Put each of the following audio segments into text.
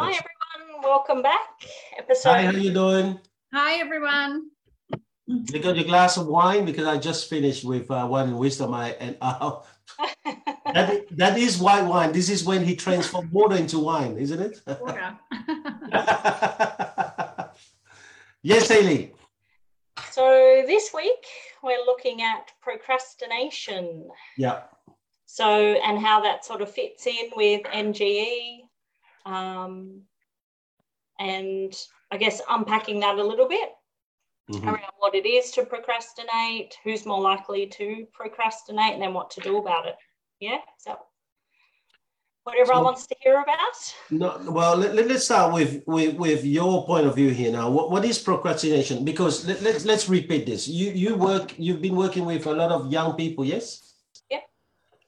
Hi everyone, welcome back. Episode. Hi, how you doing? Hi everyone. You got your glass of wine because I just finished with uh, one in wisdom. I and uh, that, that is white wine. This is when he transformed water into wine, isn't it? Water. yes, Hayley. so this week we're looking at procrastination. Yeah. So and how that sort of fits in with NGE, um, and I guess unpacking that a little bit Mhm. around what it is to procrastinate, who's more likely to procrastinate, and then what to do about it. Yeah, so what everyone So- wants to hear about. No, well, let, let, us start with, with with your point of view here now. What, what is procrastination? Because let, let's let's repeat this. You you work. You've been working with a lot of young people, yes?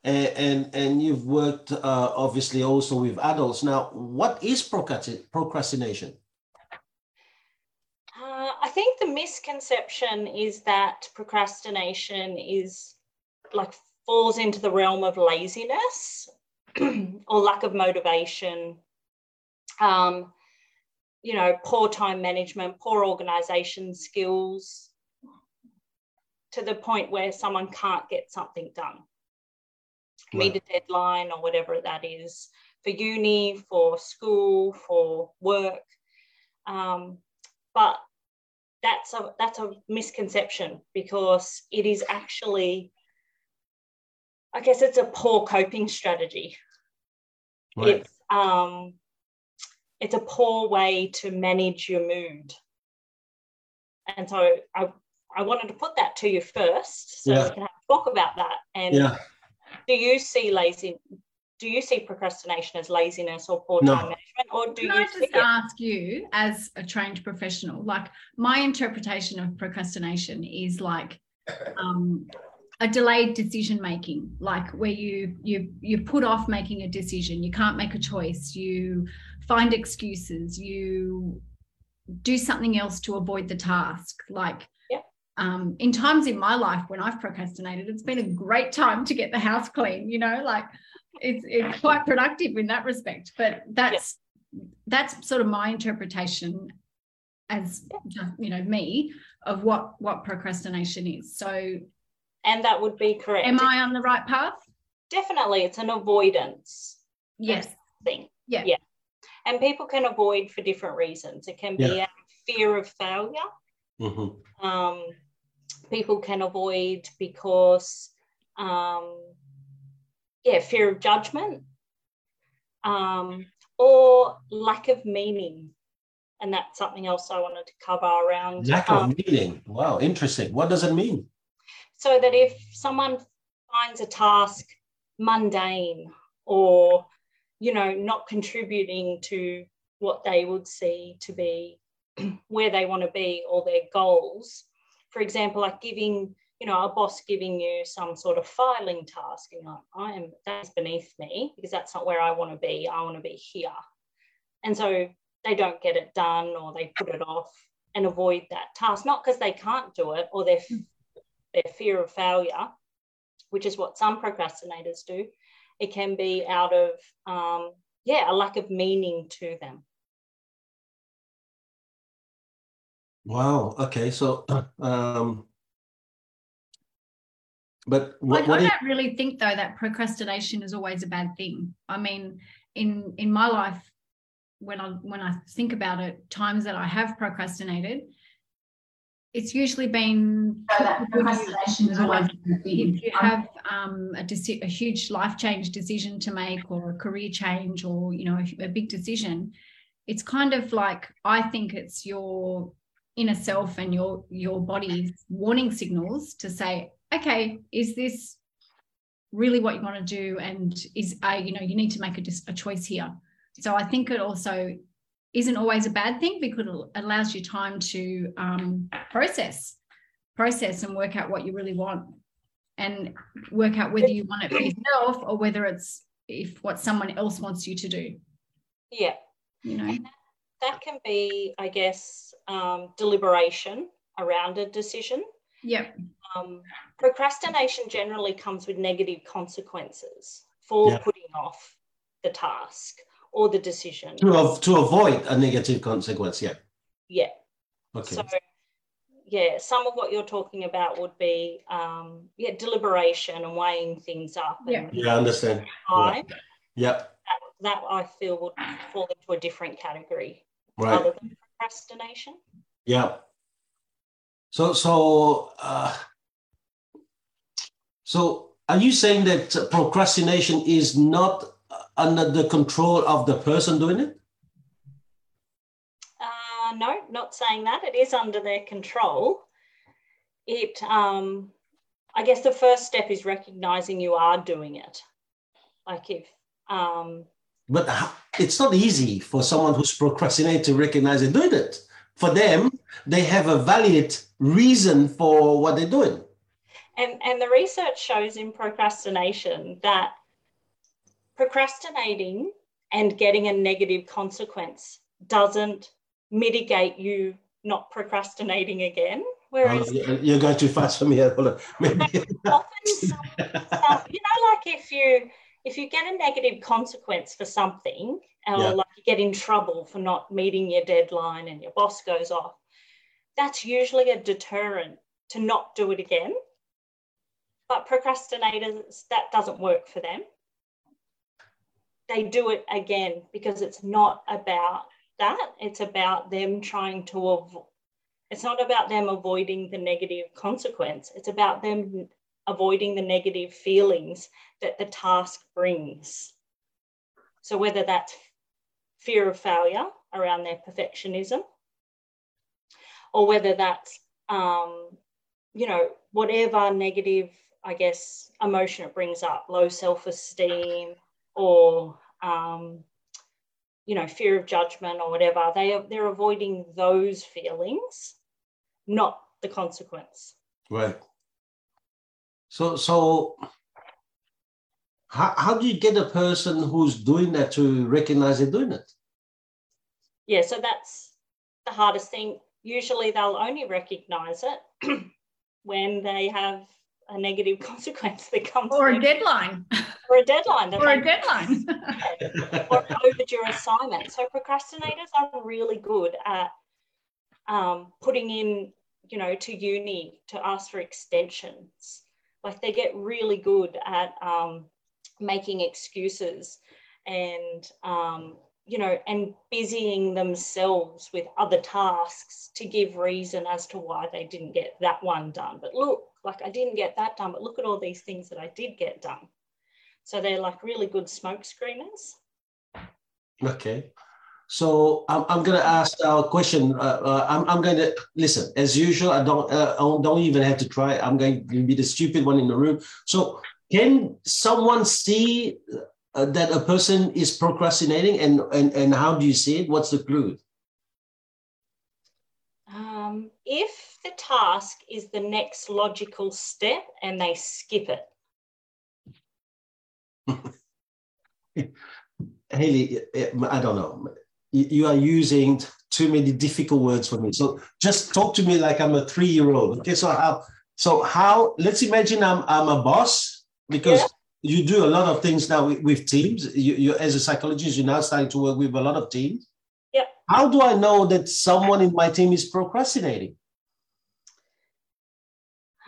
And, and you've worked uh, obviously also with adults. Now, what is procrastination? Uh, I think the misconception is that procrastination is like falls into the realm of laziness or lack of motivation. Um, you know, poor time management, poor organization skills, to the point where someone can't get something done, meet a deadline or whatever that is for uni, for school, for work. Um, but that's a that's a misconception because it is actually i guess it's a poor coping strategy it's um it's a poor way to manage your mood and so i i wanted to put that to you first so Yeah. we can have a talk about that and Yeah. Do you see lazy do you see procrastination as laziness or poor No. time management or do Can you I see just it? ask you, as a trained professional, like my interpretation of procrastination is like um, a delayed decision making, like where you you you put off making a decision, you can't make a choice, you find excuses, you do something else to avoid the task, like. Yep. Um, in times in my life when I've procrastinated, it's been a great time to get the house clean, you know, like it's, it's quite productive in that respect. But that's that's sort of my interpretation as you know me of what what procrastination is so and that would be correct am i on the right path definitely it's an avoidance yes thing Yeah. yeah and people can avoid for different reasons it can be Yeah. out of fear of failure Mhm. um, people can avoid because um, yeah fear of judgment um, or lack of meaning and that's something else i wanted to cover around Lack um, of meaning. Wow, interesting. What does it mean? so that if someone finds a task mundane or you know not contributing to what they would see to be where they want to be or their goals for example like giving you know a boss giving you some sort of filing task and you're like i am that's beneath me because that's not where i want to be. I want to be here. And so they don't get it done or they put it off and avoid that task not because they can't do it or they're their fear of failure, which is what some procrastinators do, it can be out of, um, yeah, a lack of meaning to them. Wow. Okay. So, um, but I, what, I don't really think though that procrastination is always a bad thing i mean in in my life when i when i think about it times that i have procrastinated it's usually been So that procrastination is always a good thing. if you have um, a, deci- a huge life change decision to make or a career change or you know a, a big decision it's kind of like i think it's your inner self and your your body's warning signals to say okay is this really what you want to do? And is uh, you know you need to make a, a choice here. So i think it also isn't always a bad thing because it allows you time to um, process process and work out what you really want and work out whether you want it for yourself or whether it's if what someone else wants you to do. Yeah, you know that can be, I guess, um, deliberation around a decision. yep Um, procrastination generally comes with negative consequences for Yeah. putting off the task or the decision. To, av- to avoid a negative consequence, yeah. Yeah. Okay. So, yeah, some of what you're talking about would be, um, yeah, deliberation and weighing things up. Yeah. And yeah, I understand. time. Yeah, That, that I feel would fall into a different category right. other than procrastination. Yeah. So, so, uh, so are you saying that procrastination is not under the control of the person doing it? Uh, no, not saying that. It is under their control. It, um, I guess, the first step is recognizing you are doing it. Like if, um, But ho- it's not easy for someone who's procrastinating to recognize they're doing it. For them, they have a valid reason for what they're doing. and and the research shows in procrastination that procrastinating and getting a negative consequence doesn't mitigate you not procrastinating again. Whereas Oh, you- you're going too fast for me. Hold on. Maybe. often some, some, you know like if you if you get a negative consequence for something or Yeah. like you get in trouble for not meeting your deadline and your boss goes off that's usually a deterrent to not do it again. But procrastinators that doesn't work for them. They do it again because it's not about that. It's about them trying to avoid it's not about them avoiding the negative consequence. It's about them avoiding the negative feelings that the task brings. So, whether that's fear of failure around their perfectionism, or whether that's, um, you know, whatever negative, I guess, emotion it brings up, low self esteem, or, um, you know, fear of judgment or whatever, they are, they're avoiding those feelings, not the consequence. Right. So, so how, how do you get a person who's doing that to recognize they're doing it? yeah, so that's the hardest thing. Usually they'll only recognize it when they have a negative consequence that comes Or a through, deadline. or a deadline Or a deadline. or an overdue assignment. So procrastinators are really good at um, putting in, you know, to uni to ask for extensions. Like they get really good at um, making excuses and, um, you know, and busying themselves with other tasks to give reason as to why they didn't get that one done. But look, like I didn't get that done, but look at all these things that I did get done. So they're like really good smoke screeners. Okay. So I'm, I'm going to ask a question. Uh, uh, I'm, I'm going to listen as usual. I don't, uh, I don't even have to try. I'm going to be the stupid one in the room. So can someone see uh, that a person is procrastinating and, and, and how do you see it? What's the clue? Um, if the task is the next logical step and they skip it, Hayley, I don't know. You are using too many difficult words for me. So just talk to me like I'm a three-year-old. Okay, so how? So how? Let's imagine I'm I'm a boss because Yeah. you do a lot of things now with, with teams. You, you as a psychologist, you're now starting to work with a lot of teams. Yeah. How do I know that someone in my team is procrastinating?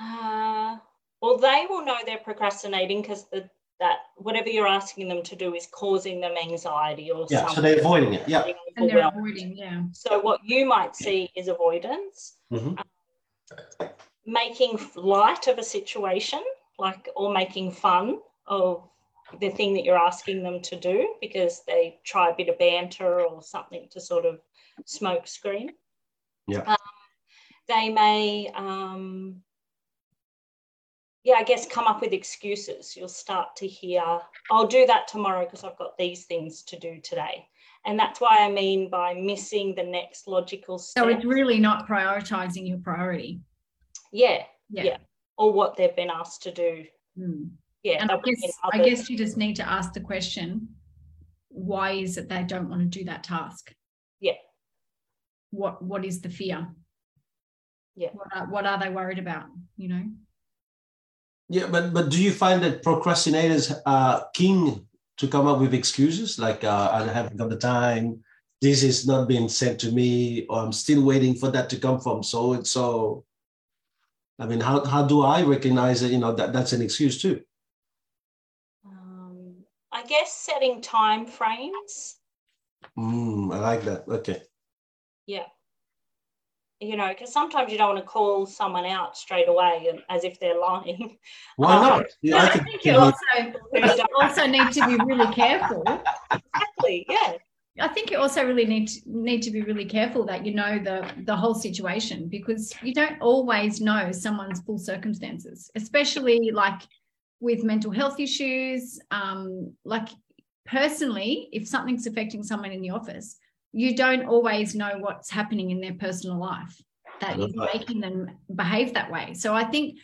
uh, well, they will know they're procrastinating because that whatever you're asking them to do is causing them anxiety or Yeah, so something. they're avoiding it. Yeah. and they're avoiding, yeah. So what you might see is avoidance, Mhm. making light of a situation, like or making fun of the thing that you're asking them to do because they try a bit of banter or something to sort of smoke screen. Yeah. Um, they may, um, yeah, I guess come up with excuses. You'll start to hear, I'll do that tomorrow because I've got these things to do today. And that's why I mean by missing the next logical step. So it's really not prioritizing your priority. yeah, Yeah. Yeah. or what they've been asked to do. Hmm. Yeah, And I guess, I guess you just need to ask the question why is it they don't want to do that task? Yeah. What What is the fear? Yeah. What are, what are they worried about? You know? Yeah, but but do you find that procrastinators are keen to come up with excuses like uh, I haven't got the time, this is not being sent to me, or I'm still waiting for that to come from so and so. I mean, how, how do I recognize that, you know, that that's an excuse too? Um, I guess setting time frames. Mm, I like that. Okay. Yeah. You know, because sometimes you don't want to call someone out straight away and as if they're lying. Why Um, not? Yeah, I I think you you- also, you also need to be really careful. Exactly. Yeah. I think you also really need to, need to be really careful that you know the the whole situation because you don't always know someone's full circumstances, especially like with mental health issues. Um, like personally, if something's affecting someone in the office, you don't always know what's happening in their personal life that is Right. making them behave that way. So I think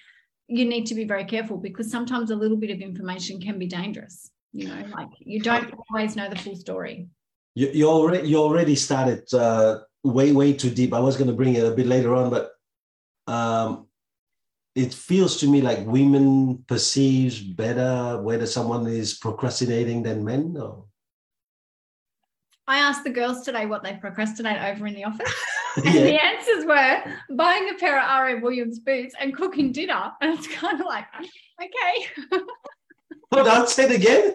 you need to be very careful because sometimes a little bit of information can be dangerous. You know, like you don't always know the full story. You, you already you already started uh, way way too deep. I was going to bring it a bit later on, but um, it feels to me like women perceives better whether someone is procrastinating than men. Or... I asked the girls today what they procrastinate over in the office, and yeah. the answers were buying a pair of R.M. Williams boots and cooking dinner. And it's kind of like, okay. Hold on, say it again.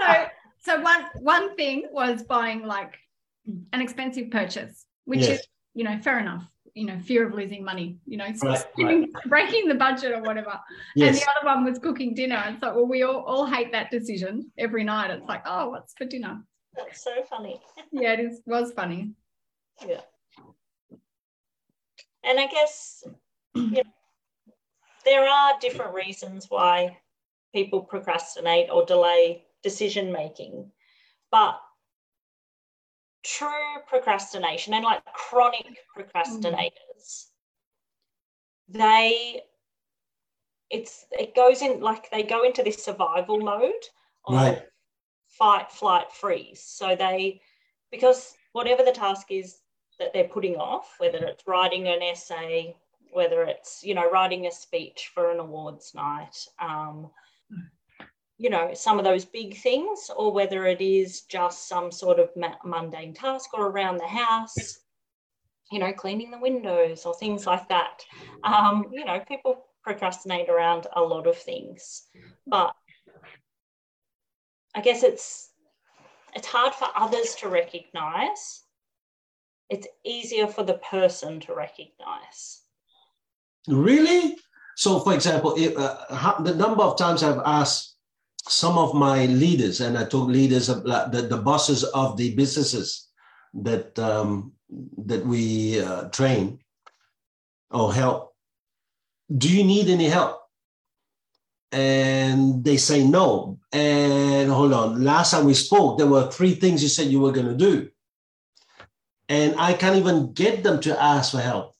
So, so one one thing was buying like an expensive purchase, which Yes. is you know fair enough. You know, fear of losing money. You know, Right, spending- breaking the budget or whatever. And the other one was cooking dinner. And so, well, we all, all hate that decision every night. It's like, oh, what's for dinner? That's so funny. Yeah, it is was funny. Yeah. And I guess you know, there are different reasons why people procrastinate or delay decision making, but true procrastination and like chronic procrastinators, they it's it goes in like they go into this survival mode of Right. fight, flight, freeze. So they because whatever the task is that they're putting off, whether it's writing an essay, whether it's you know writing a speech for an awards night, um, you know some of those big things, or whether it is just some sort of ma- mundane task or around the house, you know, cleaning the windows or things like that. Um, you know, people procrastinate around a lot of things, but I guess it's it's hard for others to recognize. It's easier for the person to recognize. Really? So, for example, if, uh, the number of times I've asked some of my leaders, and I took leaders of the, the bosses of the businesses that um, that we uh, train or help. Do you need any help? And they say no. And hold on, last time we spoke, there were three things you said you were going to do, and I can't even get them to ask for help.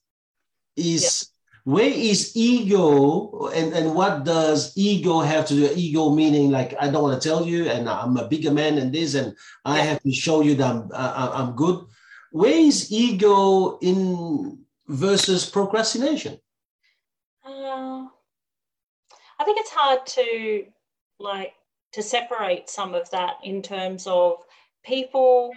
Is where is ego and, and what does ego have to do? Ego meaning like i don't want to tell you and i'm a bigger man than this and i have to show you that i'm, I- I'm good. Where is ego in versus procrastination? Uh, I think it's hard to like to separate some of that in terms of people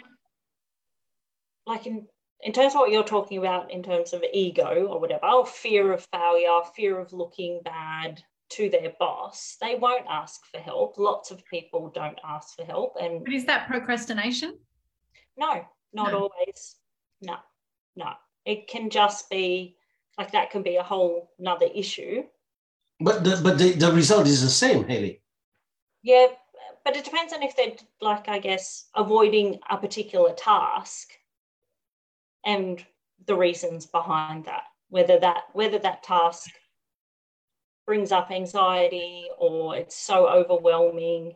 like in in terms of what you're talking about in terms of ego or whatever or fear of failure fear of looking bad to their boss they won't ask for help. Lots of people don't ask for help and But is that procrastination? no not No. always. No no. It can just be like that can be a whole another issue. But the, but the, the result is the same hayley Yeah, but it depends on if they're like, I guess, avoiding a particular task and the reasons behind that. Whether that whether that task brings up anxiety or it's so overwhelming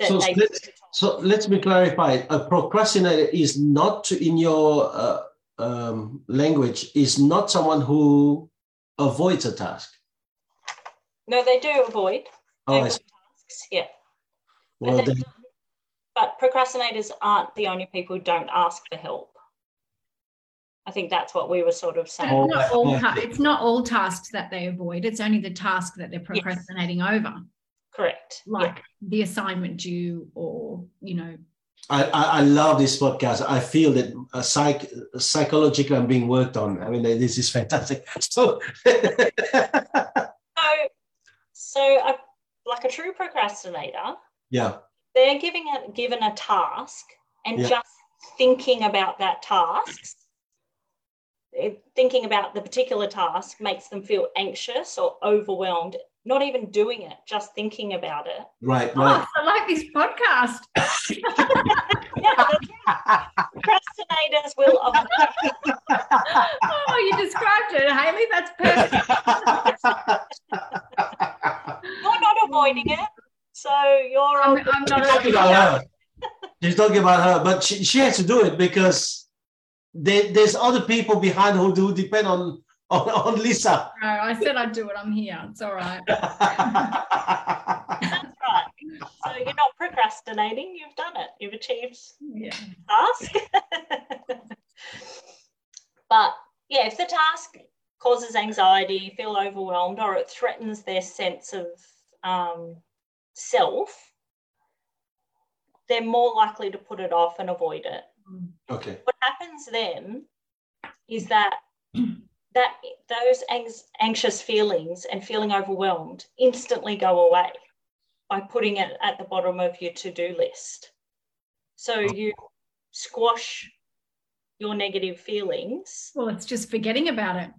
So let's- so let me clarify a procrastinator is not in your uh, um, language is not someone who avoids a task no, they do avoid. Oh, I avoid see. tasks, yeah. But, well they don't- but procrastinators aren't the only people who don't ask for help. I think that's what we were sort of saying. Oh, it's not all it's not all tasks that they avoid. It's only the task that they're procrastinating over, Correct. Yeah. like the assignment due, or you know, I, I, I love this podcast. I feel that uh, psych, psychologically I'm being worked on. I mean, this is fantastic. So, So, so a, like a true procrastinator, yeah, they're giving a, given a task and Yeah. just thinking about that task, thinking about the particular task makes them feel anxious or overwhelmed. Not even doing it, just thinking about it. right, oh, right. oh, I like this podcast. Yeah, procrastinators will avoid oh, you described it, Hayley. That's perfect. You're not avoiding it. So you're I'm, I'm not She's talking about her. She's talking about her, but she, she has to do it because there, there's other people behind who do depend on on, on Lisa. No, I said I'd do it. I'm here. It's all right. that's right. So you're not procrastinating, you've done it. You've achieved Yeah. task. but yeah, if the task causes anxiety, feel overwhelmed, or it threatens their sense of um, self, they're more likely to put it off and avoid it. Okay. What happens then is that that those anx- anxious feelings and feeling overwhelmed instantly go away by putting it at the bottom of your to-do list. So oh. you squash your negative feelings. Well, it's just forgetting about it.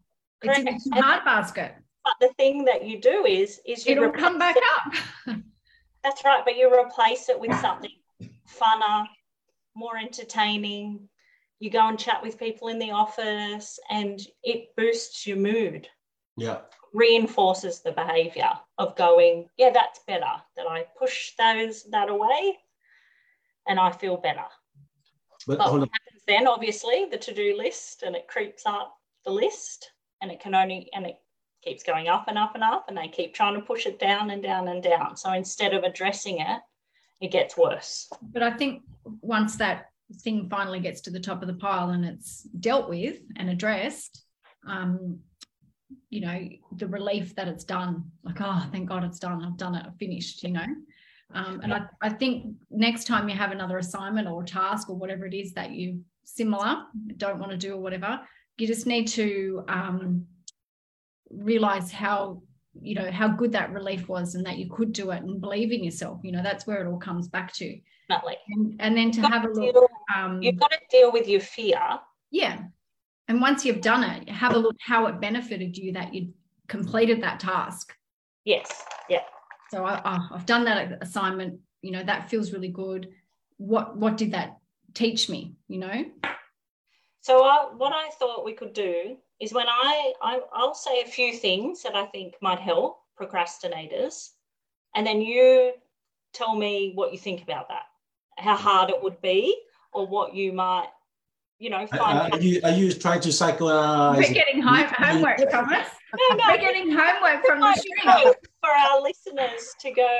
It's in Correct. the hard basket. But the thing that you do is is you It'll come back it- up. That's right, but you replace it with something funner, more entertaining. You go and chat with people in the office and it boosts your mood, Yeah. reinforces the behavior of going, yeah, that's better. That I push those that away and I feel better. But But what happens then, obviously, the to-do list and it creeps up the list and it can only and it keeps going up and up and up and they keep trying to push it down and down and down. So instead of addressing it, it gets worse. But I think once that thing finally gets to the top of the pile and it's dealt with and addressed, um, you know, the relief that it's done, like, oh, thank God it's done. I've done it. I've finished, you know. Um, and I, I think next time you have another assignment or task or whatever it is that you similar don't want to do or whatever, you just need to um, realize how you know how good that relief was and that you could do it and believe in yourself you know that's where it all comes back to Definitely. and, and then to have a look deal- um You've got to deal with your fear. yeah and once you've done it have a look how it benefited you that you completed that task Yes. Yeah. so I, I, i've done that assignment you know that feels really good what what did that teach me you know So I, what I thought we could do is when I, I I'll say a few things that I think might help procrastinators, and then you tell me what you think about that, how hard it would be, or what you might, you know, Uh. Are you, are you trying to psychoanalyze? we're getting home, homework from us no, no, we're getting homework from the might shrink help for our listeners to go.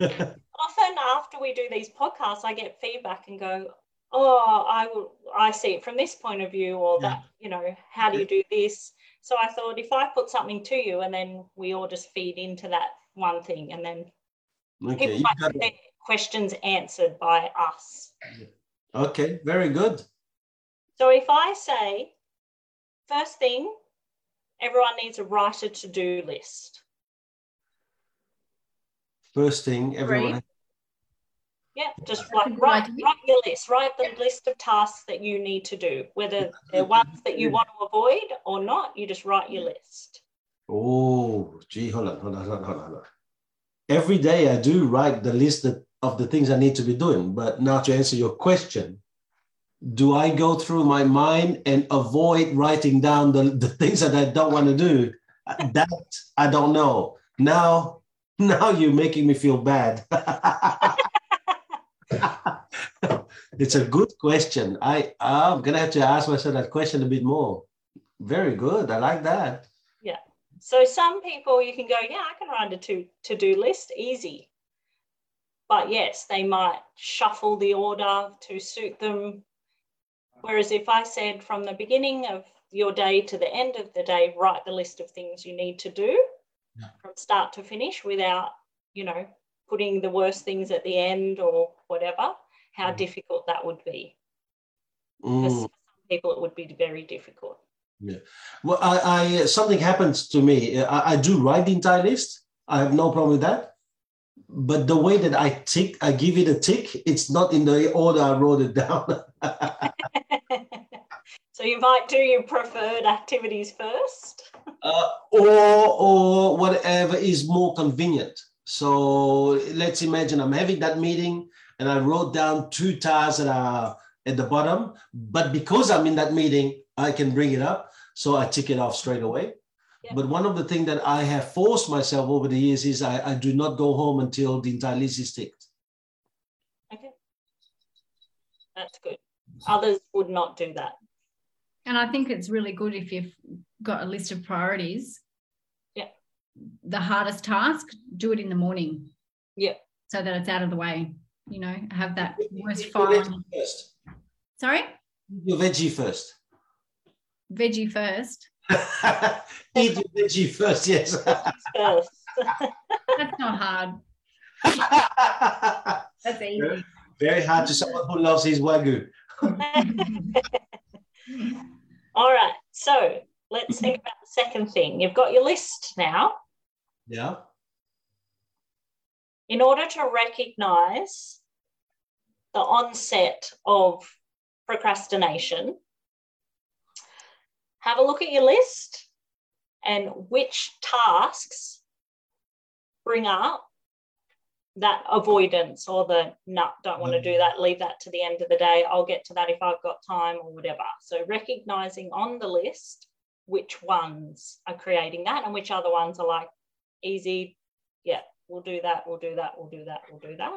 Often after we do these podcasts, I get feedback and go, "Oh, I will. I see it from this point of view, or Yeah. that. You know, how do you do this?" So I thought if I put something to you, and then we all just feed into that one thing, and then Okay, people might get it. their questions answered by us. okay, very good. So if I say, first thing, everyone needs to write a to-do list. First thing, everyone. Yeah, just That's like write, write your list, write the list of tasks that you need to do, whether they're ones that you want to avoid or not, you just write your list. Oh, gee, hold on, hold on, hold on, hold on. Every day I do write the list that, of the things I need to be doing. But now to answer your question, do I go through my mind and avoid writing down the, the things that I don't want to do? That I don't know. Now, now you're making me feel bad. it's a good question. I I'm gonna have to ask myself that question a bit more. Very good. I like that. Yeah. So some people you can go, yeah, I can write a to, to-do list, easy. But yes, they might shuffle the order to suit them. Whereas if I said from the beginning of your day to the end of the day, write the list of things you need to do Yeah. from start to finish without, you know, putting the worst things at the end or whatever, how Mm. difficult that would be. For Mm. some people, it would be very difficult. Yeah. Well, I, I something happens to me. I, I do write the entire list. I have no problem with that. But the way that I tick, I give it a tick. It's not in the order I wrote it down. so you might do your preferred activities first. uh, or or whatever is more convenient. So let's imagine I'm having that meeting and I wrote down two tasks that are at the bottom, but because I'm in that meeting, I can bring it up. So I tick it off straight away. Yeah. But one of the things that I have forced myself over the years is I, I do not go home until the entire list is ticked. Okay. That's good. Others would not do that. And I think it's really good if you've got a list of priorities. Yeah. The hardest task, do it in the morning. Yeah. So that it's out of the way. You know, have that worst Eat your file. veggie first. Sorry? Your veggie first. Veggie first. Eat your veggie first, yes. That's not hard. That's easy. Very hard to someone who loves his wagyu. All right. So let's think about the second thing. You've got your list now. Yeah. In order to recognize the onset of procrastination, have a look at your list and which tasks bring up that avoidance or the no, don't want to do mm. that, leave that to the end of the day. I'll get to that if I've got time or whatever. So, recognizing on the list which ones are creating that and which other ones are like easy, yeah, we'll do that, we'll do that, we'll do that, we'll do that.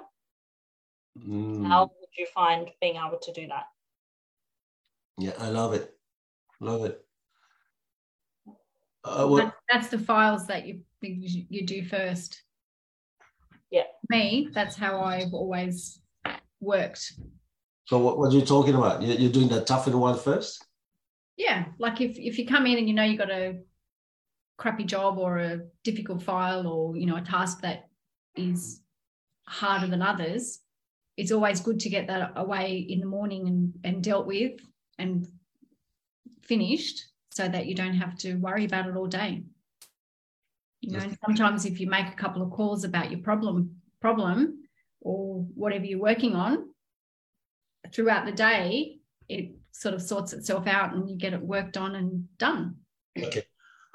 Mm. How would you find being able to do that? Yeah, I love it. Love it. Uh, what, That- that's the files that you you you do first. Yeah. Me, that's how I've always worked. so what, what are you talking about? You- You're doing the tougher one first? Yeah, like if if you come in and you know you've got a crappy job or a difficult file or you know a task that is harder than others, it's always good to get that away in the morning and and dealt with and finished so that you don't have to worry about it all day. You know, and sometimes if you make a couple of calls about your problem problem or whatever you're working on throughout the day, it sort of sorts itself out and you get it worked on and done. Okay.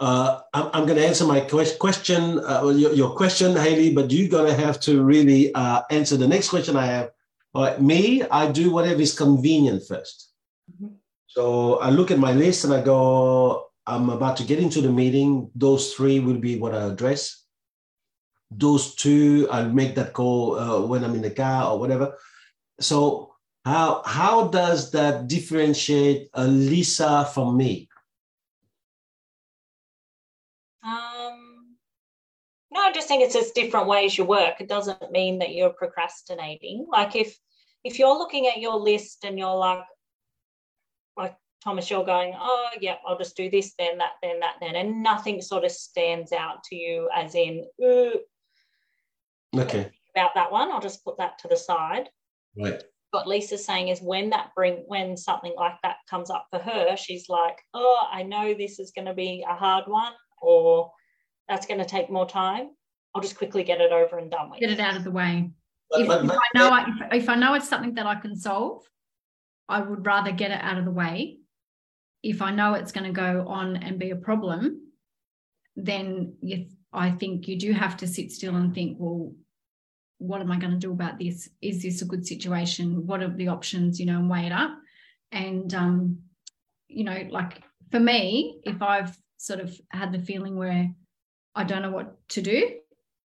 Uh, I'm, I'm going to answer my que- question, uh, your, your question, Hayley, but you're going to have to really uh, answer the next question I have. All right, me, I do whatever is convenient 1st Mhm. So I look at my list and I go, I'm about to get into the meeting. Those three will be what I address. Those two, I'll make that call uh, when I'm in the car or whatever. So how how does that differentiate a Lisa from me? Think it's just different ways you work. It doesn't mean that you're procrastinating. Like if if you're looking at your list and you're like, like Thomas, you're going, oh yeah, I'll just do this, then that, then that, then, and nothing sort of stands out to you as in "Ooh, Okay, about that one. I'll just put that to the side. right. What Lisa's saying is when that bring when something like that comes up for her, she's like, oh, I know this is going to be a hard one, or that's going to take more time. I'll just quickly get it over and done with. Get it out of the way. If, if I know I, if, if I know it's something that I can solve, I would rather get it out of the way. If I know it's going to go on and be a problem, then you, I think you do have to sit still and think, well, what am I going to do about this? Is this a good situation? What are the options? You know, and weigh it up. And um, you know, like for me, if I've sort of had the feeling where I don't know what to do,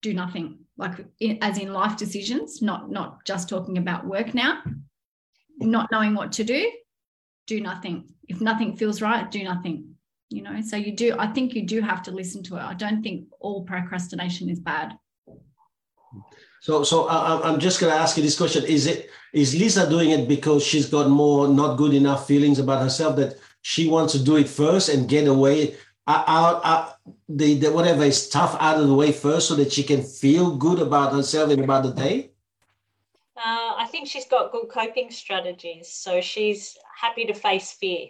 do nothing. Like as in life decisions, not not just talking about work now. Not knowing what to do, do nothing. If nothing feels right, do nothing. You know, so you do. I think you do have to listen to it. I don't think all procrastination is bad. So, so I, I'm just going to ask you this question: Is it is Lisa doing it because she's got more not good enough feelings about herself that she wants to do it first and get away uh, out, out the, the whatever is tough out of the way first, so that she can feel good about herself and about the day? Uh, I think she's got good coping strategies, so she's happy to face fear.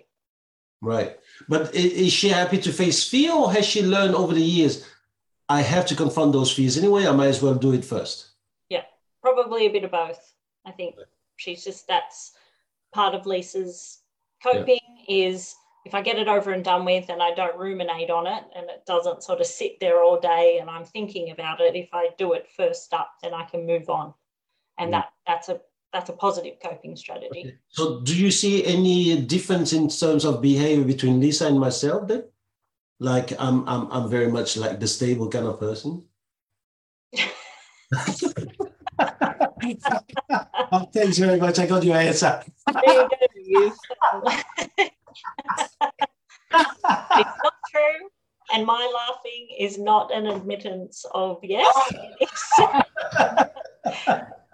Right, but is she happy to face fear, or has she learned over the years? I have to confront those fears anyway. I might as well do it first. Yeah, probably a bit of both. I think she's just that's part of Lisa's coping yeah. is if I get it over and done with and I don't ruminate on it and it doesn't sort of sit there all day and I'm thinking about it, if I do it first up, then I can move on. And yeah. that that's a that's a positive coping strategy. Okay. So do you see any difference in terms of behavior between Lisa and myself then? Like I'm I'm I'm very much like the stable kind of person. oh, thanks very much. I got your answer. it's not true. And my laughing is not an admittance of yes.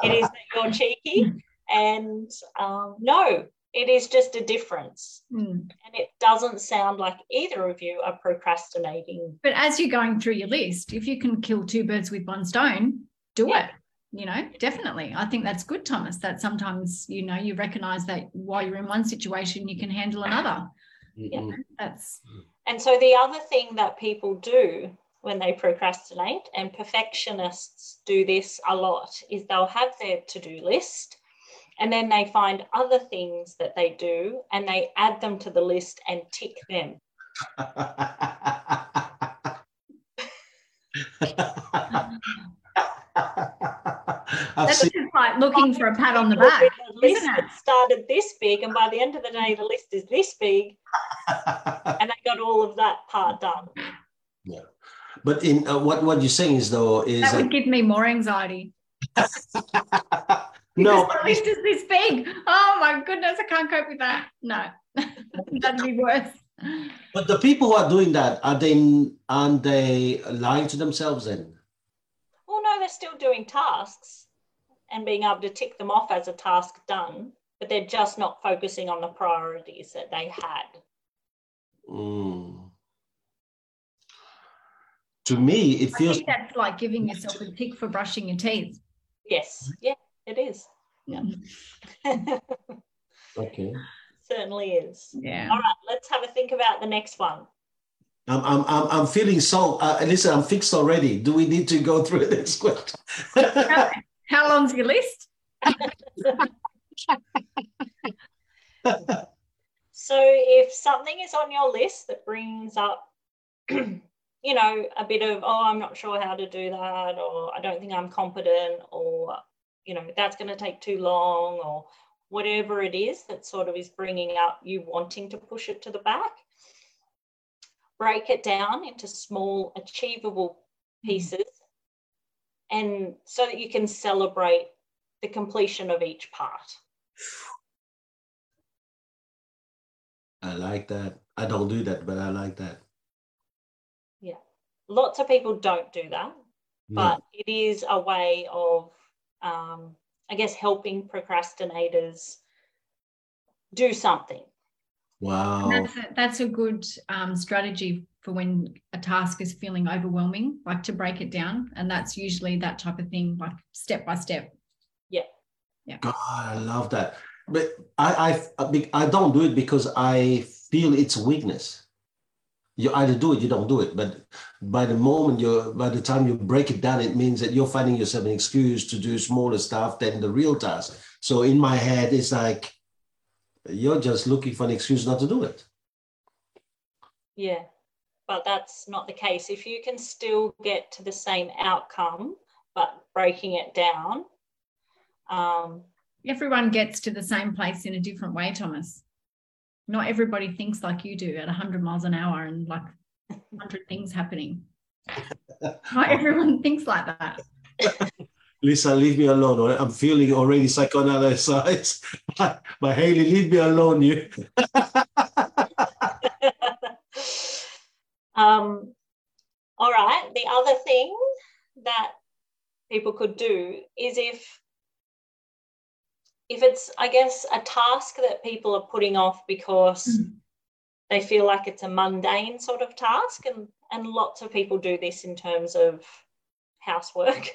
It is, that you're cheeky. And um, no, it is just a difference. Mm. And it doesn't sound like either of you are procrastinating. But as you're going through your list, if you can kill two birds with one stone, do yeah. it you know definitely. I think that's good thomas that sometimes you know you recognize that while you're in one situation you can handle another. Yeah mm-hmm. that's mm-hmm. and so the other thing that people do when they procrastinate and perfectionists do this a lot is they'll have their to-do list and then they find other things that they do and they add them to the list and tick them That's just like looking for a pat on the back. The List that started this big, and by the end of the day, the list is this big, and they got all of that part done. Yeah, but in uh, what what you're saying is though is that would uh, give me more anxiety. no, the list is this big. Oh my goodness, I can't cope with that. No, that'd be worse. But the people who are doing that are they aren't they lying to themselves then? Well, no, they're still doing tasks and being able to tick them off as a task done, but they're just not focusing on the priorities that they had. Mm. To me, it feels that's like giving yourself a tick for brushing your teeth. Yes, yeah, it is. Yeah. okay. Certainly is. Yeah. All right, let's have a think about the next one. I'm, I'm, I'm, I'm feeling so, uh, listen, I'm fixed already. Do we need to go through this question? How, long's your list? so if something is on your list that brings up, you know, a bit of, oh, I'm not sure how to do that, or I don't think I'm competent, or, you know, that's going to take too long, or whatever it is that sort of is bringing up you wanting to push it to the back, break it down into small, achievable mm. pieces, and so that you can celebrate the completion of each part. I like that. I don't do that, but I like that. Yeah. Lots of people don't do that, but it is a way of, um, I guess, helping procrastinators do something. Wow. That's a, that's a good um, strategy for when a task is feeling overwhelming, like to break it down. And that's usually that type of thing, like step by step. Yeah. Yeah. God, I love that. But I, I, I don't do it because I feel it's weakness. You either do it, you don't do it. But by the moment you, by the time you break it down, it means that you're finding yourself an excuse to do smaller stuff than the real task. So in my head, it's like, you're just looking for an excuse not to do it. Yeah, but that's not the case. If you can still get to the same outcome, but breaking it down. Um, Everyone gets to the same place in a different way, Thomas. Not everybody thinks like you do at 100 miles an hour and like 100 things happening. Not everyone thinks like that. Lisa, leave me alone. I'm feeling already psychoanalyzed. but Hayley, leave me alone. You. um, all right. The other thing that people could do is if if it's i guess a task that people are putting off because mm. they feel like it's a mundane sort of task and and lots of people do this in terms of housework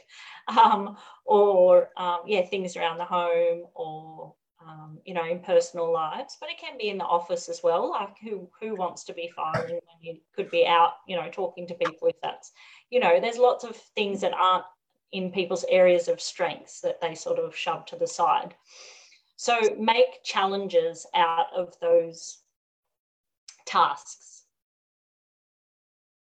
um, or um, yeah things around the home or um, you know in personal lives but it can be in the office as well like who who wants to be firing when you could be out you know talking to people if that's you know there's lots of things that aren't in people's areas of strengths that they sort of shove to the side. So make challenges out of those tasks.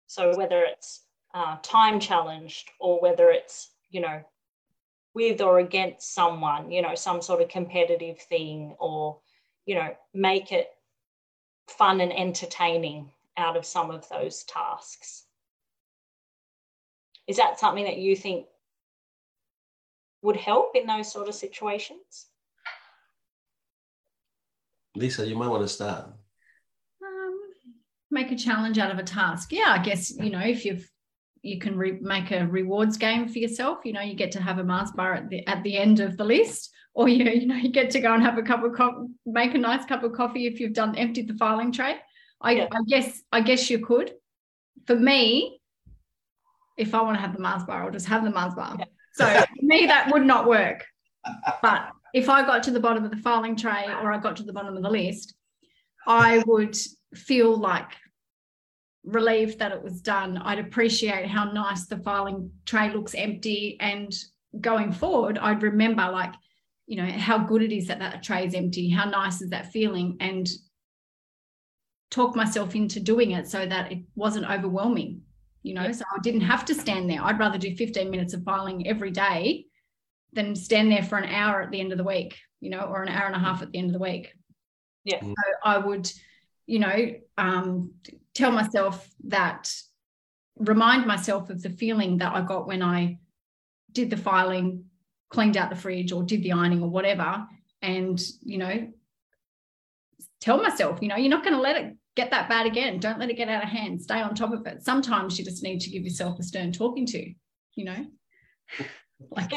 So whether it's uh, time challenged or whether it's you know with or against someone you know some sort of competitive thing or you know make it fun and entertaining out of some of those tasks. Is that something that you think would help in those sort of situations? Lisa you might want to start. Um, make a challenge out of a task. Yeah i guess you know if you've you can re- make a rewards game for yourself. You know, you get to have a Mars bar at the at the end of the list, or you you know you get to go and have a cup of coffee, make a nice cup of coffee if you've done emptied the filing tray. I, yeah. I guess I guess you could. For me, if I want to have the Mars bar, I'll just have the Mars bar. Yeah. So for me, that would not work. But if I got to the bottom of the filing tray or I got to the bottom of the list, I would feel like relieved that it was done. I'd appreciate how nice the filing tray looks empty. And going forward, I'd remember like, you know, how good it is that that tray is empty. How nice is that feeling? And talk myself into doing it so that it wasn't overwhelming, you know, so I didn't have to stand there. I'd rather do 15 minutes of filing every day than stand there for an hour at the end of the week, you know, or an hour and a half at the end of the week. Yeah. So I would, you know, um, tell myself that, remind myself of the feeling that I got when I did the filing, cleaned out the fridge, or did the ironing, or whatever. And, you know, tell myself, you know, you're not going to let it get that bad again. Don't let it get out of hand. Stay on top of it. Sometimes you just need to give yourself a stern talking to, you know, like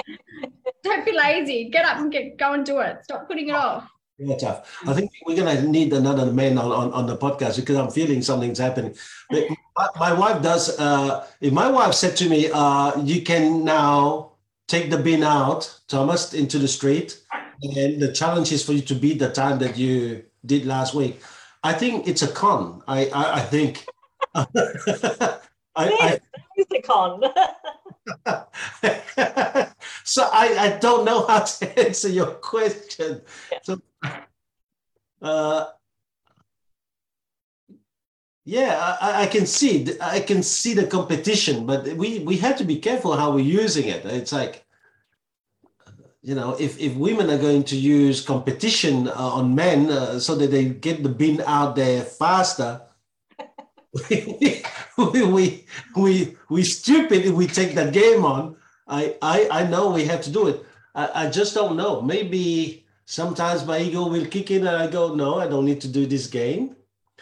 don't be lazy. Get up and get go and do it. Stop putting it oh. off. Yeah, tough. I think we're going to need another man on, on, on, the podcast because I'm feeling something's happening. But my, my wife does, uh, if my wife said to me, uh, you can now take the bin out, Thomas, into the street, and the challenge is for you to beat the time that you did last week. I think it's a con. I, I, I think. I, I, it's a con. so I, I don't know how to answer your question. Yeah. So uh, yeah, I, I, can see I can see the competition, but we we have to be careful how we're using it. It's like you know, if if women are going to use competition uh, on men uh, so that they get the bin out there faster. we, we we we stupid if we take that game on. I I I know we have to do it. I, I just don't know. Maybe sometimes my ego will kick in and I go, no, I don't need to do this game.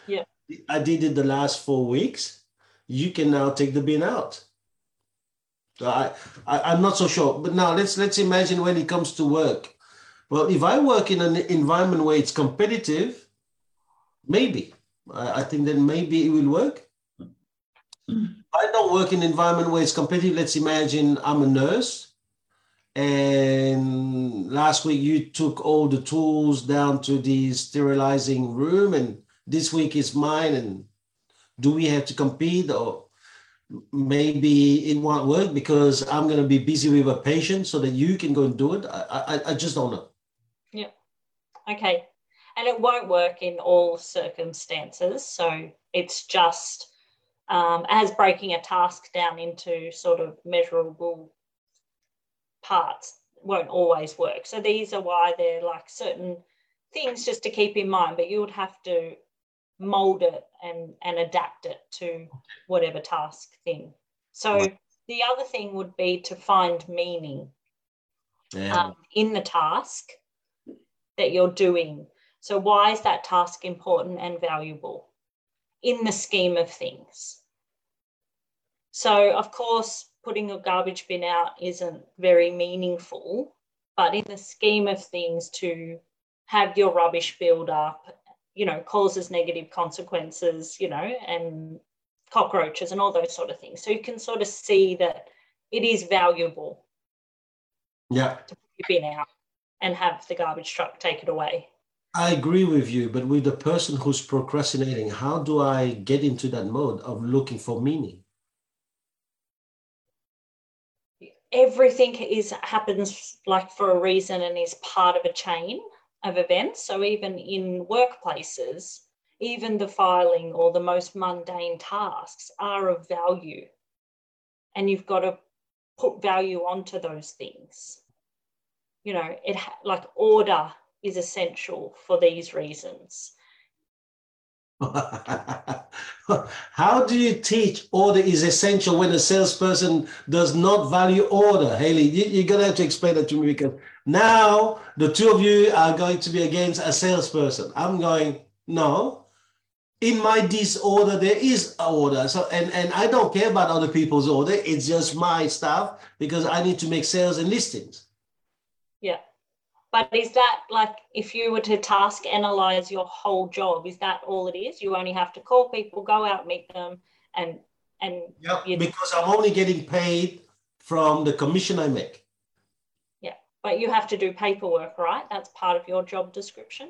Yeah. I did it the last four weeks. You can now take the bin out. So I, I, am not so sure. But now let's let's imagine when it comes to work. Well, if I work in an environment where it's competitive, maybe. I, I think then maybe it will work. Mm. I don't work in an environment where it's competitive. Let's imagine I'm a nurse and last week you took all the tools down to the sterilizing room and this week is mine. And do we have to compete or maybe it won't work because i'm going to be busy with a patient so that you can go and do it? I, I, I just don't know. Yeah. Okay. And it won't work in all circumstances. So it's just um, as breaking a task down into sort of measurable parts won't always work. So these are why they're like certain things just to keep in mind, but you would have to mold it and, and adapt it to whatever task thing. So the other thing would be to find meaning yeah. um, in the task that you're doing. So why is that task important and valuable in the scheme of things? So of course, putting a garbage bin out isn't very meaningful, but in the scheme of things, to have your rubbish build up, you know, causes negative consequences, you know, and cockroaches and all those sort of things. So you can sort of see that it is valuable. Yeah. To put your bin out and have the garbage truck take it away. I agree with you, but with the person who's procrastinating, how do I get into that mode of looking for meaning? Everything is happens like for a reason and is part of a chain of events. So even in workplaces, even the filing or the most mundane tasks are of value. And you've got to put value onto those things. You know, it like order is essential for these reasons. How do you teach order is essential when a salesperson does not value order? Hayley, you, are going to have to explain that to me because now the two of you are going to be against a salesperson. I'm going, no. In my disorder, there is order. So and, and I don't care about other people's order. It's just my stuff because I need to make sales and listings. Yeah. But is that like if you were to task analyze your whole job, is that all it is? You only have to call people, go out, meet them, and and yeah, because I'm only getting paid from the commission I make. Yeah, but you have to do paperwork, right? That's part of your job description.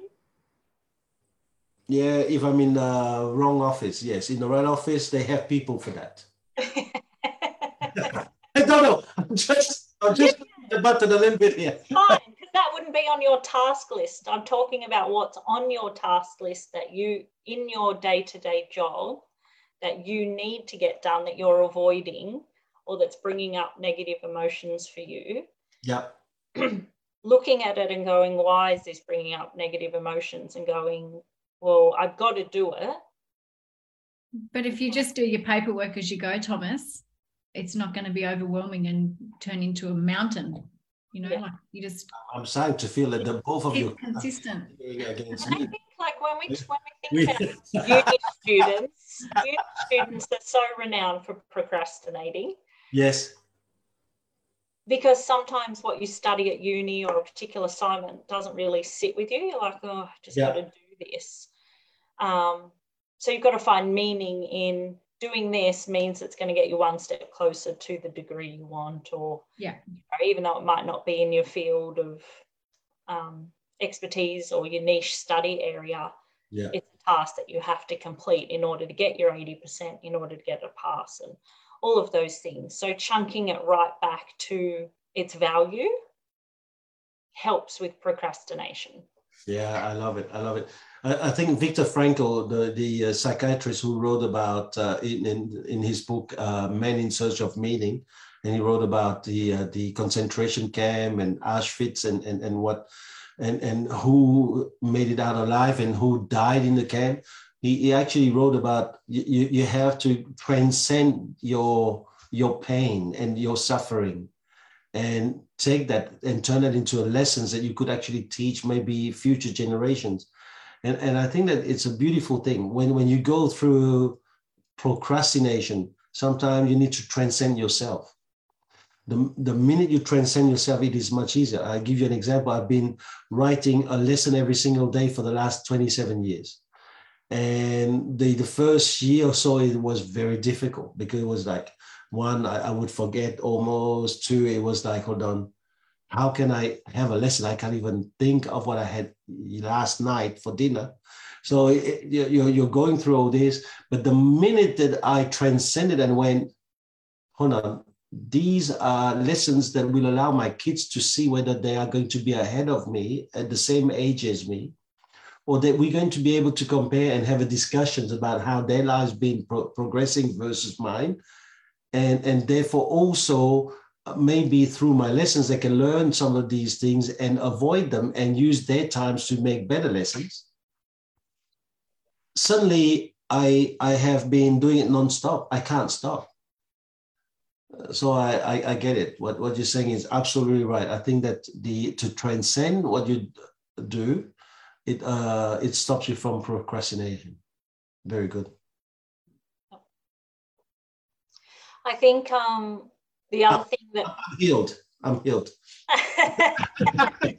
Yeah, if I'm in the wrong office, yes. In the right office, they have people for that. I don't know. I'm just I'm just the button a little bit here. Fine that wouldn't be on your task list. I'm talking about what's on your task list that you, in your day to day job, that you need to get done that you're avoiding or that's bringing up negative emotions for you. Yeah. Looking at it and going, why is this bringing up negative emotions? And going, well, I've got to do it. But if you just do your paperwork as you go, Thomas, it's not going to be overwhelming and turn into a mountain. You know, yeah. like you just. I'm starting to feel that the both of you consistent against me. I think like when we when we think about uni students, uni students are so renowned for procrastinating. Yes. Because sometimes what you study at uni or a particular assignment doesn't really sit with you. You're like, oh, I just yeah. got to do this. Um, so you've got to find meaning in doing this means it's going to get you one step closer to the degree you want or yeah. even though it might not be in your field of um, expertise or your niche study area yeah. it's a task that you have to complete in order to get your 80% in order to get a pass and all of those things. So chunking it right back to its value helps with procrastination yeah i love it i love it I, think Viktor Frankl, the, the uh, psychiatrist who wrote about uh, in, in, in his book uh, Men in Search of Meaning, and he wrote about the uh, the concentration camp and Auschwitz and, and, and what and, and who made it out alive and who died in the camp. He, he actually wrote about you, you have to transcend your your pain and your suffering and take that and turn it into a lessons that you could actually teach maybe future generations and, and I think that it's a beautiful thing when, when you go through procrastination, sometimes you need to transcend yourself. The, the minute you transcend yourself, it is much easier. I'll give you an example. I've been writing a lesson every single day for the last 27 years. And the, the first year or so, it was very difficult because it was like, one, I, I would forget almost. Two, it was like, hold on, how can I have a lesson? I can't even think of what I had last night for dinner. So it, you're, you're going through all this, but the minute that I transcended and went, hold on, these are lessons that will allow my kids to see whether they are going to be ahead of me at the same age as me, or that we're going to be able to compare and have a discussions about how their lives been pro- progressing versus mine, and and therefore also maybe through my lessons, they can learn some of these things and avoid them and use their times to make better lessons. Suddenly, I, I have been doing it nonstop. I can't stop. So I, I, I get it. What, what you're saying is absolutely right. I think that the to transcend what you do, it uh, it stops you from procrastination. Very good. I think um, the other thing that I'm healed. I'm healed. well,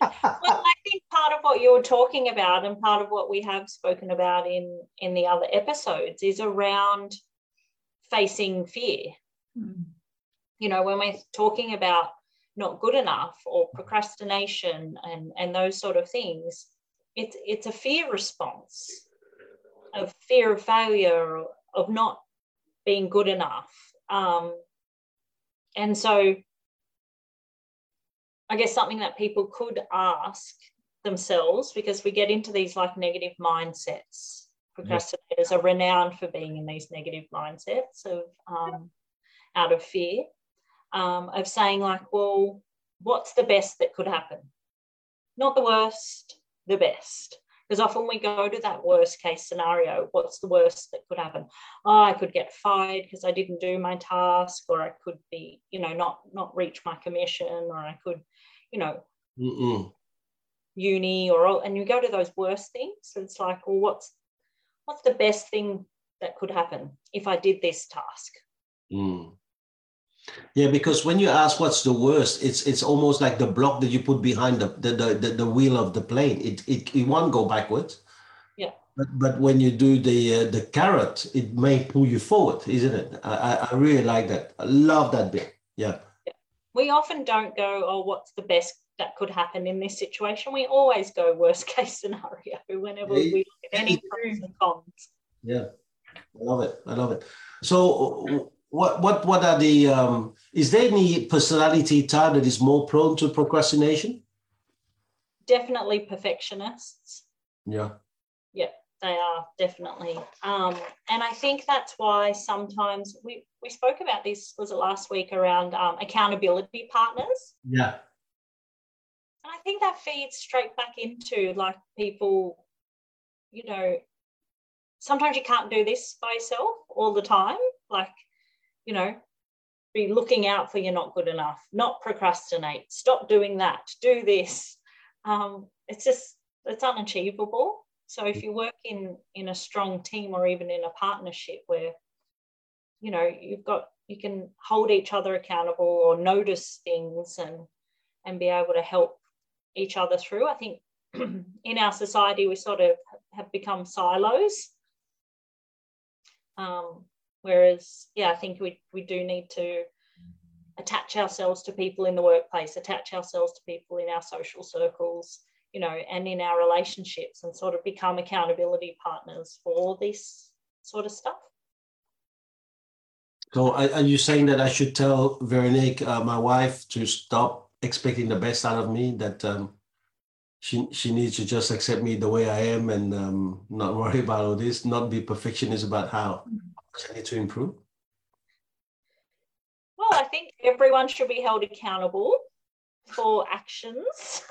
I think part of what you're talking about, and part of what we have spoken about in in the other episodes, is around facing fear. Mm. You know, when we're talking about not good enough or procrastination and and those sort of things, it's it's a fear response of fear of failure, of not being good enough. Um, and so I guess something that people could ask themselves because we get into these like negative mindsets. Procrastinators are renowned for being in these negative mindsets of um, out of fear, um, of saying like, well, what's the best that could happen? Not the worst, the best. Because often we go to that worst case scenario. What's the worst that could happen? Oh, I could get fired because I didn't do my task, or I could be, you know, not not reach my commission, or I could, you know, Mm-mm. uni or all, and you go to those worst things. It's like, well, what's what's the best thing that could happen if I did this task? Mm. Yeah, because when you ask what's the worst, it's it's almost like the block that you put behind the the, the, the, the wheel of the plane. It, it it won't go backwards. Yeah. But but when you do the uh, the carrot, it may pull you forward, isn't it? I, I really like that. I love that bit. Yeah. We often don't go, oh, what's the best that could happen in this situation? We always go worst case scenario whenever Yeah, we look at any pros and cons. Yeah, I love it. I love it. So, what what what are the? Um, is there any personality type that is more prone to procrastination? Definitely perfectionists. Yeah. Yeah, they are definitely um, and i think that's why sometimes we we spoke about this was it last week around um, accountability partners Yeah. and i think that feeds straight back into like people you know sometimes you can't do this by yourself all the time like you know be looking out for you're not good enough not procrastinate stop doing that do this. Um, it's just it's unachievable. So if you work in in a strong team or even in a partnership where you know you've got you can hold each other accountable or notice things and and be able to help each other through i think in our society we sort of have become silos. Um, whereas yeah i think we, we do need to attach ourselves to people in the workplace attach ourselves to people in our social circles you know, and in our relationships and sort of become accountability partners for this sort of stuff. So, are, you saying that I should tell Veronique, uh, my wife, to stop expecting the best out of me? That um, she she needs to just accept me the way I am and um, not worry about all this, not be perfectionist about how I need to improve. Well, I think everyone should be held accountable for actions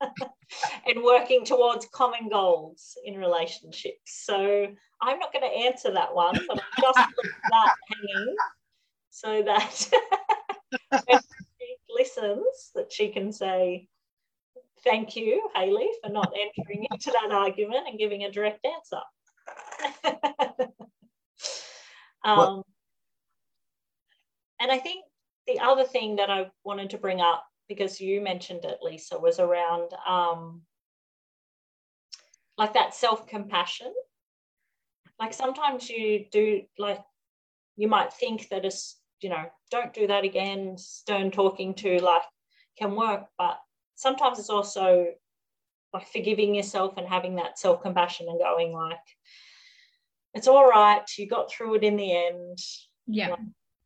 and working towards common goals in relationships. So I'm not going to answer that one, but I'm just that hanging so that when she listens, that she can say, Thank you, Hayley, for not entering into that argument and giving a direct answer. Um, and I think the other thing that I wanted to bring up because you mentioned it, Lisa, was around um, like that self compassion. Like sometimes you do, like, you might think that it's, you know, don't do that again, stern talking to like can work, but sometimes it's also like forgiving yourself and having that self compassion and going, like, it's all right, you got through it in the end. Yeah. Like,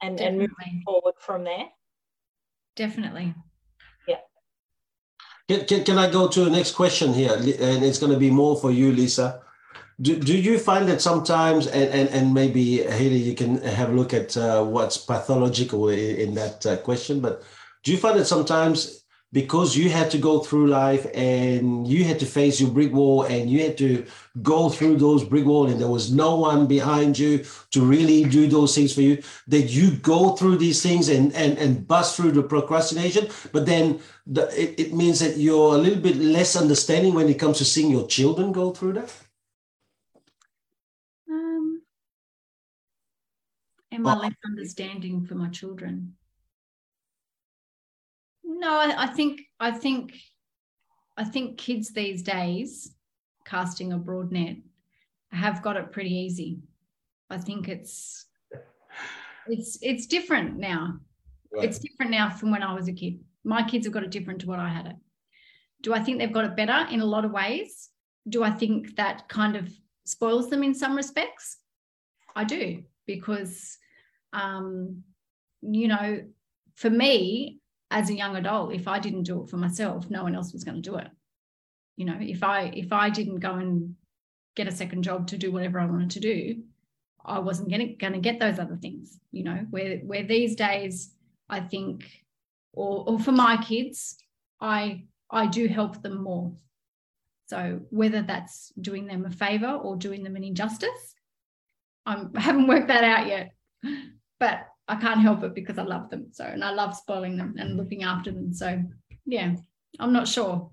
and, and moving forward from there. Definitely. Can, can, can I go to the next question here? And it's going to be more for you, Lisa. Do, do you find that sometimes, and, and, and maybe Hayley, you can have a look at uh, what's pathological in, in that uh, question, but do you find that sometimes because you had to go through life and you had to face your brick wall and you had to go through those brick wall and there was no one behind you to really do those things for you that you go through these things and and, and bust through the procrastination but then the, it, it means that you're a little bit less understanding when it comes to seeing your children go through that Um, am am I less understanding for my children? No, I, I think I think I think kids these days, casting a broad net, have got it pretty easy. I think it's it's it's different now. Right. It's different now from when I was a kid. My kids have got it different to what I had it. Do I think they've got it better in a lot of ways? Do I think that kind of spoils them in some respects? I do because, um, you know, for me as a young adult, if I didn't do it for myself, no one else was going to do it. You know, if I if I didn't go and get a second job to do whatever I wanted to do, I wasn't going to get those other things. You know, where where these days I think, or or for my kids, I I do help them more. So whether that's doing them a favor or doing them an injustice, I'm, I haven't worked that out yet. But I can't help it because I love them. So and I love spoiling them and looking after them. So yeah, I'm not sure.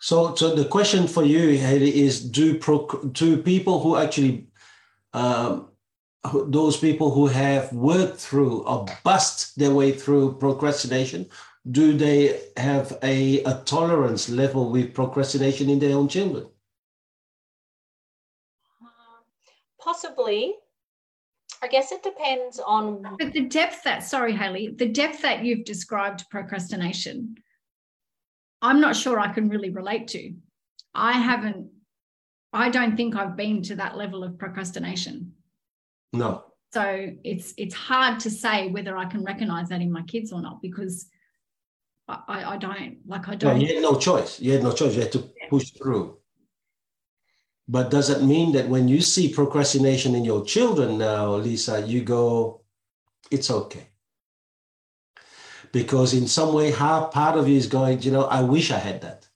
So, so the question for you, Hayley, is: Do pro, do people who actually, um, those people who have worked through or bust their way through procrastination, do they have a, a tolerance level with procrastination in their own children? Um, Possibly. I guess it depends on But the depth that, sorry, Hayley, the depth that you've described procrastination, I'm not sure I can really relate to. I haven't, I don't think I've been to that level of procrastination. No. So it's it's hard to say whether I can recognize that in my kids or not because I, I, I don't like I don't you had no choice. You had no choice. You had to push through. But does it mean that when you see procrastination in your children now, Lisa, you go, it's okay? Because in some way, half part of you is going, you know, I wish I had that.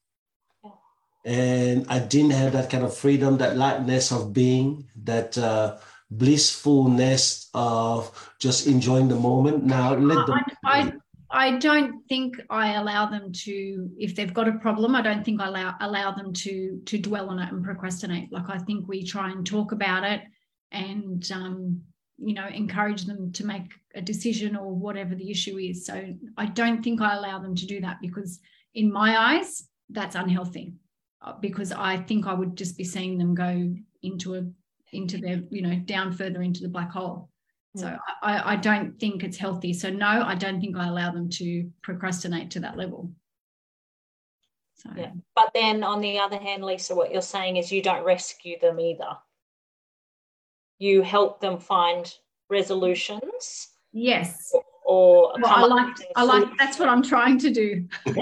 And I didn't have that kind of freedom, that lightness of being, that uh, blissfulness of just enjoying the moment. Now, let them. I, I, I don't think I allow them to, if they've got a problem, I don't think I allow allow them to to dwell on it and procrastinate. Like I think we try and talk about it and um, you know encourage them to make a decision or whatever the issue is. So I don't think I allow them to do that because in my eyes that's unhealthy. Uh, Because I think I would just be seeing them go into a into their you know down further into the black hole. So I, I don't think it's healthy. So no, I don't think I allow them to procrastinate to that level. So Yeah. But then on the other hand, Lisa, what you're saying is you don't rescue them either. You help them find resolutions yes, or well, I like I like that's what I'm trying to do.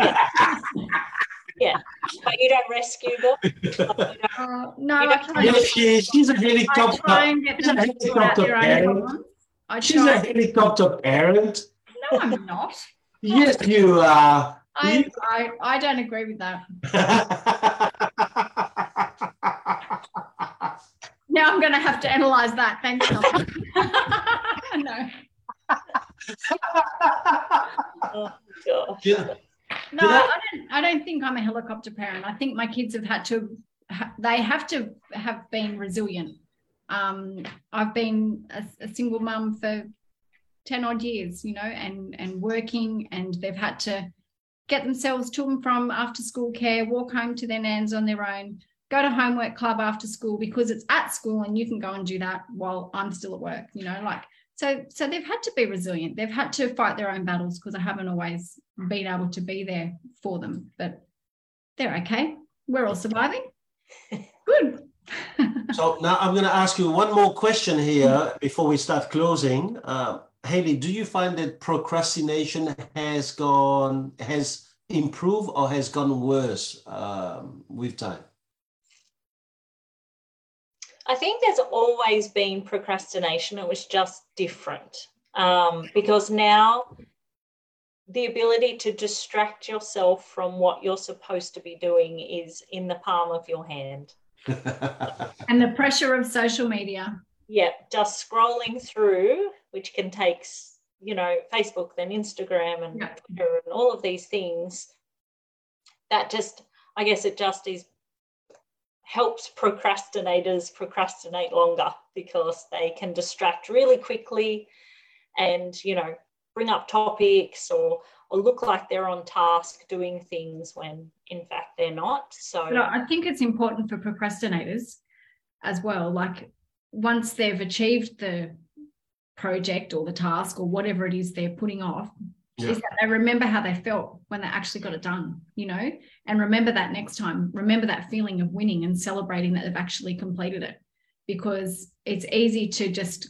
Yeah. But you don't rescue them. Don't- Uh, no, I don't- try, Yeah, she, she's a I helicopter. try and get she's a them to sort out helicopter their own problems. I She's a helicopter parent. No, I'm not. Yes, you are. I, I I don't agree with that. Now I'm going to have to analyze that. Thanks. Tom. no, Oh, gosh. Yeah. no, Did I- I don't. I don't think I'm a helicopter parent. I think my kids have had to. ha- They have to have been resilient. Um, I've been a, a single mum for ten odd years, you know, and and working, and they've had to get themselves to and from after school care, walk home to their nans on their own, go to homework club after school because it's at school and you can go and do that while I'm still at work, you know, like so so they've had to be resilient. They've had to fight their own battles because I haven't always been able to be there for them, but they're okay. We're all surviving. Good. So now I'm going to ask you one more question here before we start closing. Uh, Hayley, do you find that procrastination has gone has improved or has gone worse um, with time? I think there's always been procrastination. It was just different um, because now the ability to distract yourself from what you're supposed to be doing is in the palm of your hand. and the pressure of social media. Yeah, just scrolling through, which can take, you know, Facebook, then Instagram and Yeah. Twitter and all of these things. That just, I guess it just is helps procrastinators procrastinate longer because they can distract really quickly and you know bring up topics or or look like they're on task doing things when in fact they're not. So but i think it's important for procrastinators as well like once they've achieved the project or the task or whatever it is they're putting off yeah. is that they remember how they felt when they actually got it done you know? And remember that next time. Remember that feeling of winning and celebrating that they've actually completed it. Because it's easy to just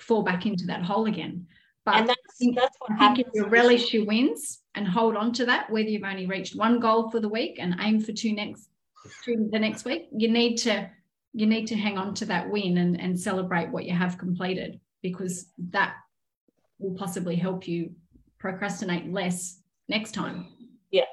fall back into that hole again but and that's, that's what I think if you relish your wins and hold on to that, whether you've only reached one goal for the week and aim for two next two the next week, you need to you need to hang on to that win and, and celebrate what you have completed because that will possibly help you procrastinate less next time. Yeah.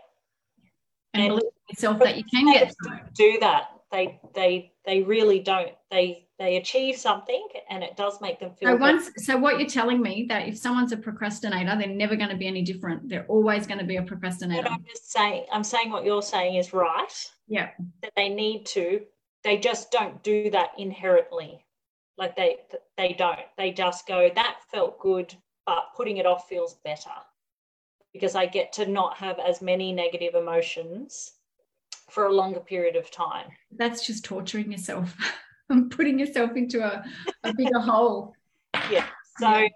And, and believe yourself that you can get do that. They they they really don't. They they achieve something and it does make them feel so once so what you're telling me that if someone's a procrastinator they're never going to be any different. They're always going to be a procrastinator. But i'm just saying i'm saying what you're saying is right. Yeah. That they need to they just don't do that inherently. Like they they don't. They just go that felt good but putting it off feels better. Because i get to not have as many negative emotions for a longer period of time. That's just torturing yourself putting yourself into a, a bigger hole. Yeah. So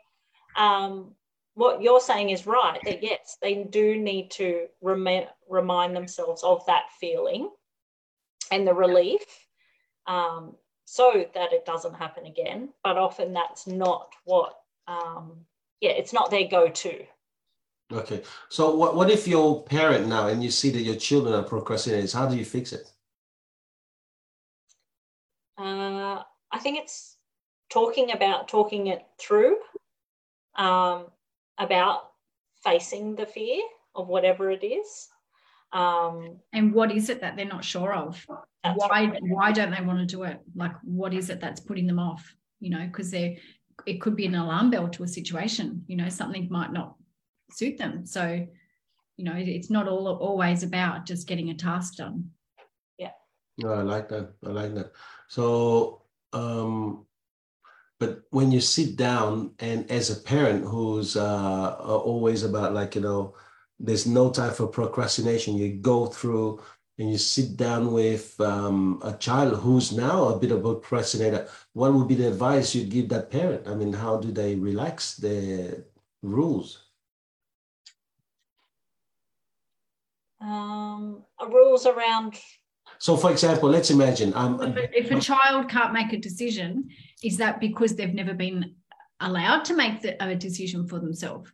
um, what you're saying is right that yes, they do need to rem- remind themselves of that feeling and the relief um, so that it doesn't happen again. But often that's not what, um, yeah, it's not their go to. Okay. So what, what if you're parent now and you see that your children are procrastinators? How do you fix it? Uh, I think it's talking about talking it through, um, about facing the fear of whatever it is. Um, and what is it that they're not sure of? Why right. why don't they want to do it? Like what is it that's putting them off? You know, because they it could be an alarm bell to a situation. You know, something might not suit them. So, you know, it's not all always about just getting a task done. No, I like that. I like that. So, um, but when you sit down and as a parent who's uh, always about like, you know, there's no time for procrastination, you go through and you sit down with um, a child who's now a bit of a procrastinator, what would be the advice you'd give that parent? I mean, how do they relax the rules? Um, rules around so, for example, let's imagine um, I'm. if a child can't make a decision, is that because they've never been allowed to make the, a decision for themselves?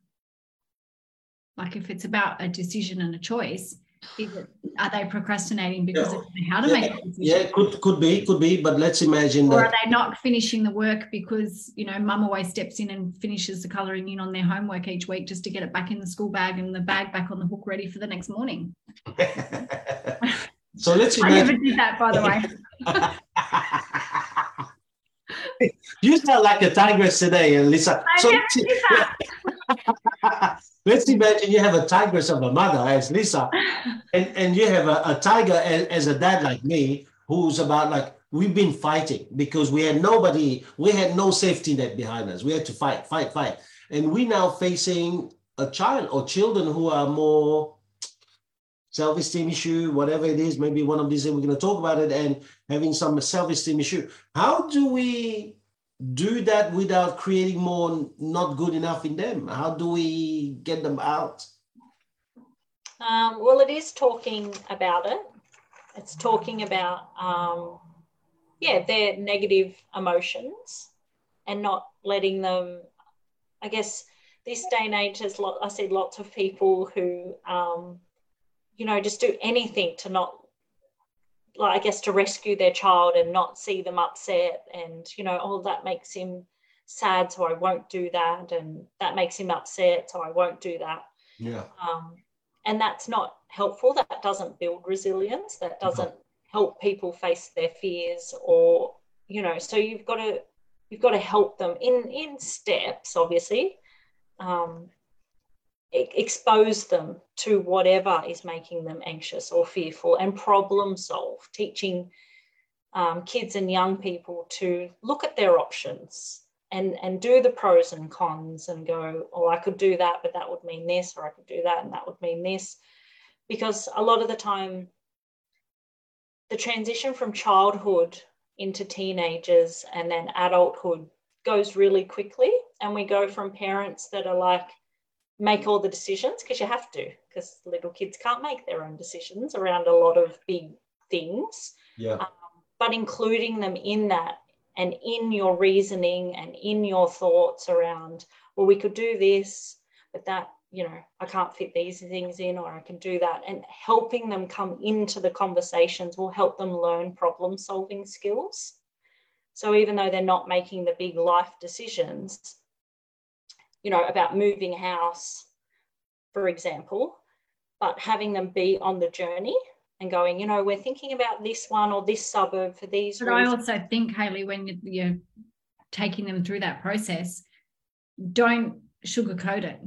Like, if it's about a decision and a choice, it, are they procrastinating because yeah. they how to yeah. make a decision? Yeah, could could be, could be. But let's imagine. Or that, are they not finishing the work because you know mum always steps in and finishes the colouring in on their homework each week just to get it back in the school bag and the bag back on the hook ready for the next morning? So let's imagine. I never did that, by the way. you sound like a tigress today, Lisa. I so, never did that. let's imagine you have a tigress of a mother as Lisa, and, and you have a, a tiger as, as a dad like me, who's about like we've been fighting because we had nobody, we had no safety net behind us. We had to fight, fight, fight. And we now facing a child or children who are more self-esteem issue, whatever it is, maybe one of these we're going to talk about it and having some self-esteem issue. How do we do that without creating more not good enough in them? How do we get them out? Um, well, it is talking about it. It's talking about, um, yeah, their negative emotions and not letting them, I guess, this day and age, there's lot, I see lots of people who, um, you know, just do anything to not, like, I guess, to rescue their child and not see them upset. And, you know, oh, that makes him sad, so I won't do that. And that makes him upset, so I won't do that. Yeah. Um, and that's not helpful. That doesn't build resilience. That doesn't help people face their fears or, you know, so you've got to, you've got to help them in, in steps, obviously. Um, expose them to whatever is making them anxious or fearful and problem solve, teaching um, kids and young people to look at their options and and do the pros and cons and go oh i could do that but that would mean this or i could do that and that would mean this. Because a lot of the time the transition from childhood into teenagers and then adulthood goes really quickly and we go from parents that are like make all the decisions because you have to because little kids can't make their own decisions around a lot of big things yeah um, but including them in that and in your reasoning and in your thoughts around, well, we could do this, but that, you know, I can't fit these things in, or I can do that. And helping them come into the conversations will help them learn problem solving skills. So even though they're not making the big life decisions, you know, about moving house, for example, but having them be on the journey and going, you know, we're thinking about this one or this suburb for these. But reasons. I also think, Hayley, when you're taking them through that process, don't sugarcoat it.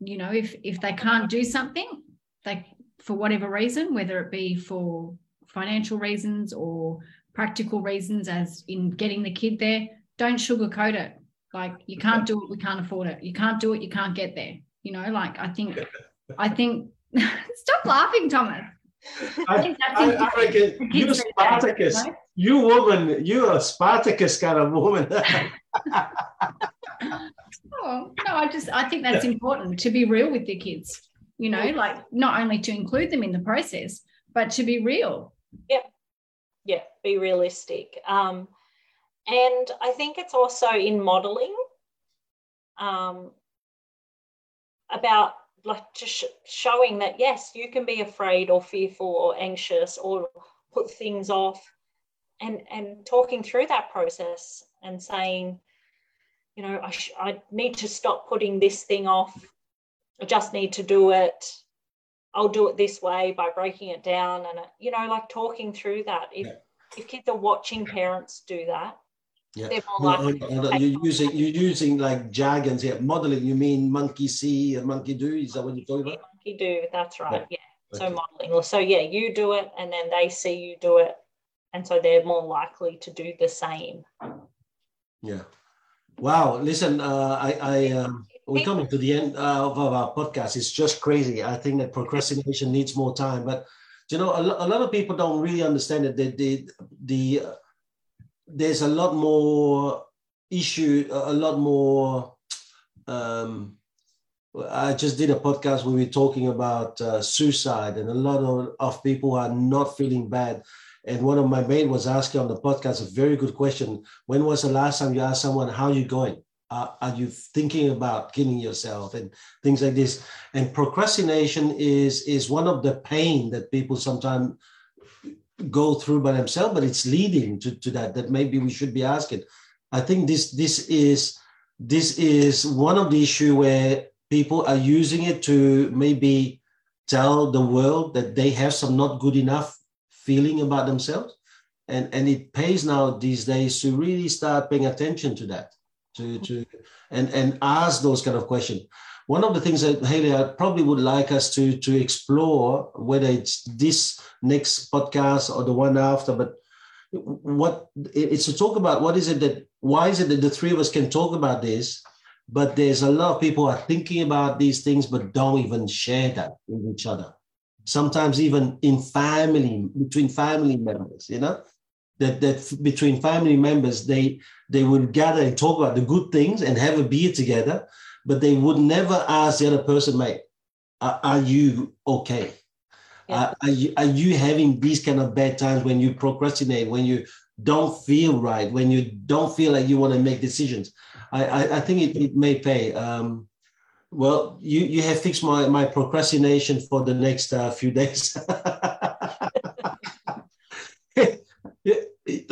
You know, if if they can't do something, they for whatever reason, whether it be for financial reasons or practical reasons, as in getting the kid there, don't sugarcoat it. Like you can't do it, we can't afford it. You can't do it, you can't get there. You know, like I think, I think. stop laughing, Thomas. I, I, I reckon you Spartacus, you woman, you're a Spartacus kind of woman. oh, no, I just I think that's important to be real with your kids. You know, like not only to include them in the process, but to be real. Yeah, yeah, be realistic. Um, and I think it's also in modeling um, about like just showing that yes you can be afraid or fearful or anxious or put things off. And and talking through that process and saying you know I, sh- I need to stop putting this thing off. I just need to do it. I'll do it this way by breaking it down. And you know like talking through that. If yeah. if kids are watching parents do that yeah. you're using you're using like jargons here. Modeling, you mean monkey see and monkey do? Is that what you're talking about? Monkey do, that's right. Yeah. yeah. So modeling. So yeah, you do it and then they see you do it. And so they're more likely to do the same. Yeah. Wow. Listen, uh, I, I um, we're coming to the end uh, of our podcast. It's just crazy. I think that procrastination needs more time, but you know, a, a lot of people don't really understand it. The the the there's a lot more issue, a lot more. Um, I just did a podcast where we were talking about uh, suicide, and a lot of, of people are not feeling bad. And one of my mates was asking on the podcast a very good question. When was the last time you asked someone, How are you going? Uh, are you thinking about killing yourself and things like this? And procrastination is, is one of the pain that people sometimes go through by themselves, but it's leading to, to that, that maybe we should be asking. I think this this is this is one of the issue where people are using it to maybe tell the world that they have some not good enough feeling about themselves. And, and it pays now these days to really start paying attention to that, to, to and, and ask those kind of questions. One of the things that Hayley, I probably would like us to, to explore, whether it's this next podcast or the one after, but what it's to talk about what is it that why is it that the three of us can talk about this but there's a lot of people are thinking about these things but don't even share that with each other. Sometimes even in family between family members you know? That that between family members they they would gather and talk about the good things and have a beer together but they would never ask the other person, mate, are, are you okay? Yeah. Uh, are, you, are you having these kind of bad times when you procrastinate, when you don't feel right, when you don't feel like you want to make decisions? I, I, I think it, it may pay. Um, well, you, you have fixed my, my procrastination for the next uh, few days.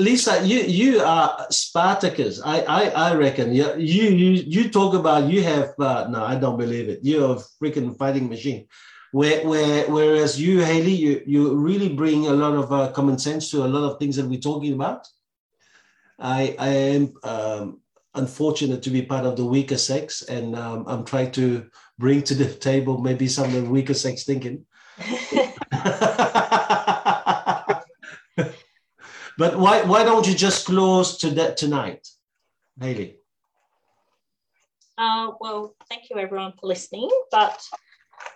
Lisa, you you are Spartacus. I I, I reckon you, you you talk about you have uh, no, I don't believe it. You're a freaking fighting machine. Where, where whereas you, Hayley, you you really bring a lot of uh, common sense to a lot of things that we're talking about. I I am um, unfortunate to be part of the weaker sex, and um, I'm trying to bring to the table maybe some of the weaker sex thinking. But why why don't you just close to that tonight, Hayley? Uh, well, thank you everyone for listening. But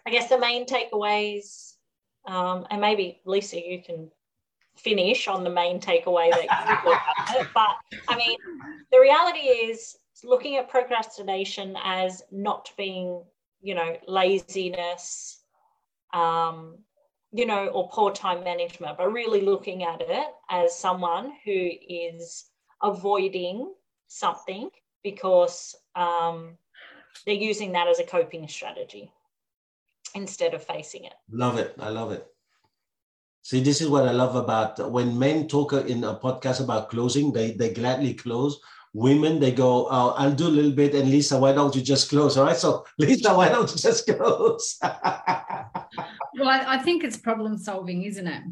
I guess the main takeaways, um, and maybe Lisa, you can finish on the main takeaway that you got. But I mean, the reality is looking at procrastination as not being, you know, laziness, um, you know, or poor time management, but really looking at it as someone who is avoiding something because um, they're using that as a coping strategy instead of facing it. Love it. I love it. See, this is what I love about when men talk in a podcast about closing, they, they gladly close. Women, they go, oh, I'll do a little bit. And Lisa, why don't you just close? All right. So, Lisa, why don't you just close? well, I, I think it's problem solving, isn't it?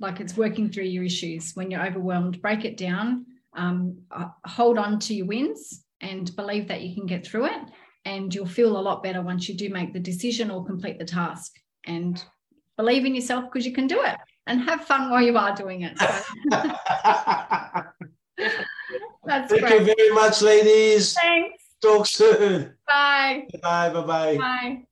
Like it's working through your issues. When you're overwhelmed, break it down, um, uh, hold on to your wins and believe that you can get through it. And you'll feel a lot better once you do make the decision or complete the task. And believe in yourself because you can do it and have fun while you are doing it. That's Thank great. you very much, ladies. Thanks. Talk soon. Bye. Bye. Bye. Bye. Bye.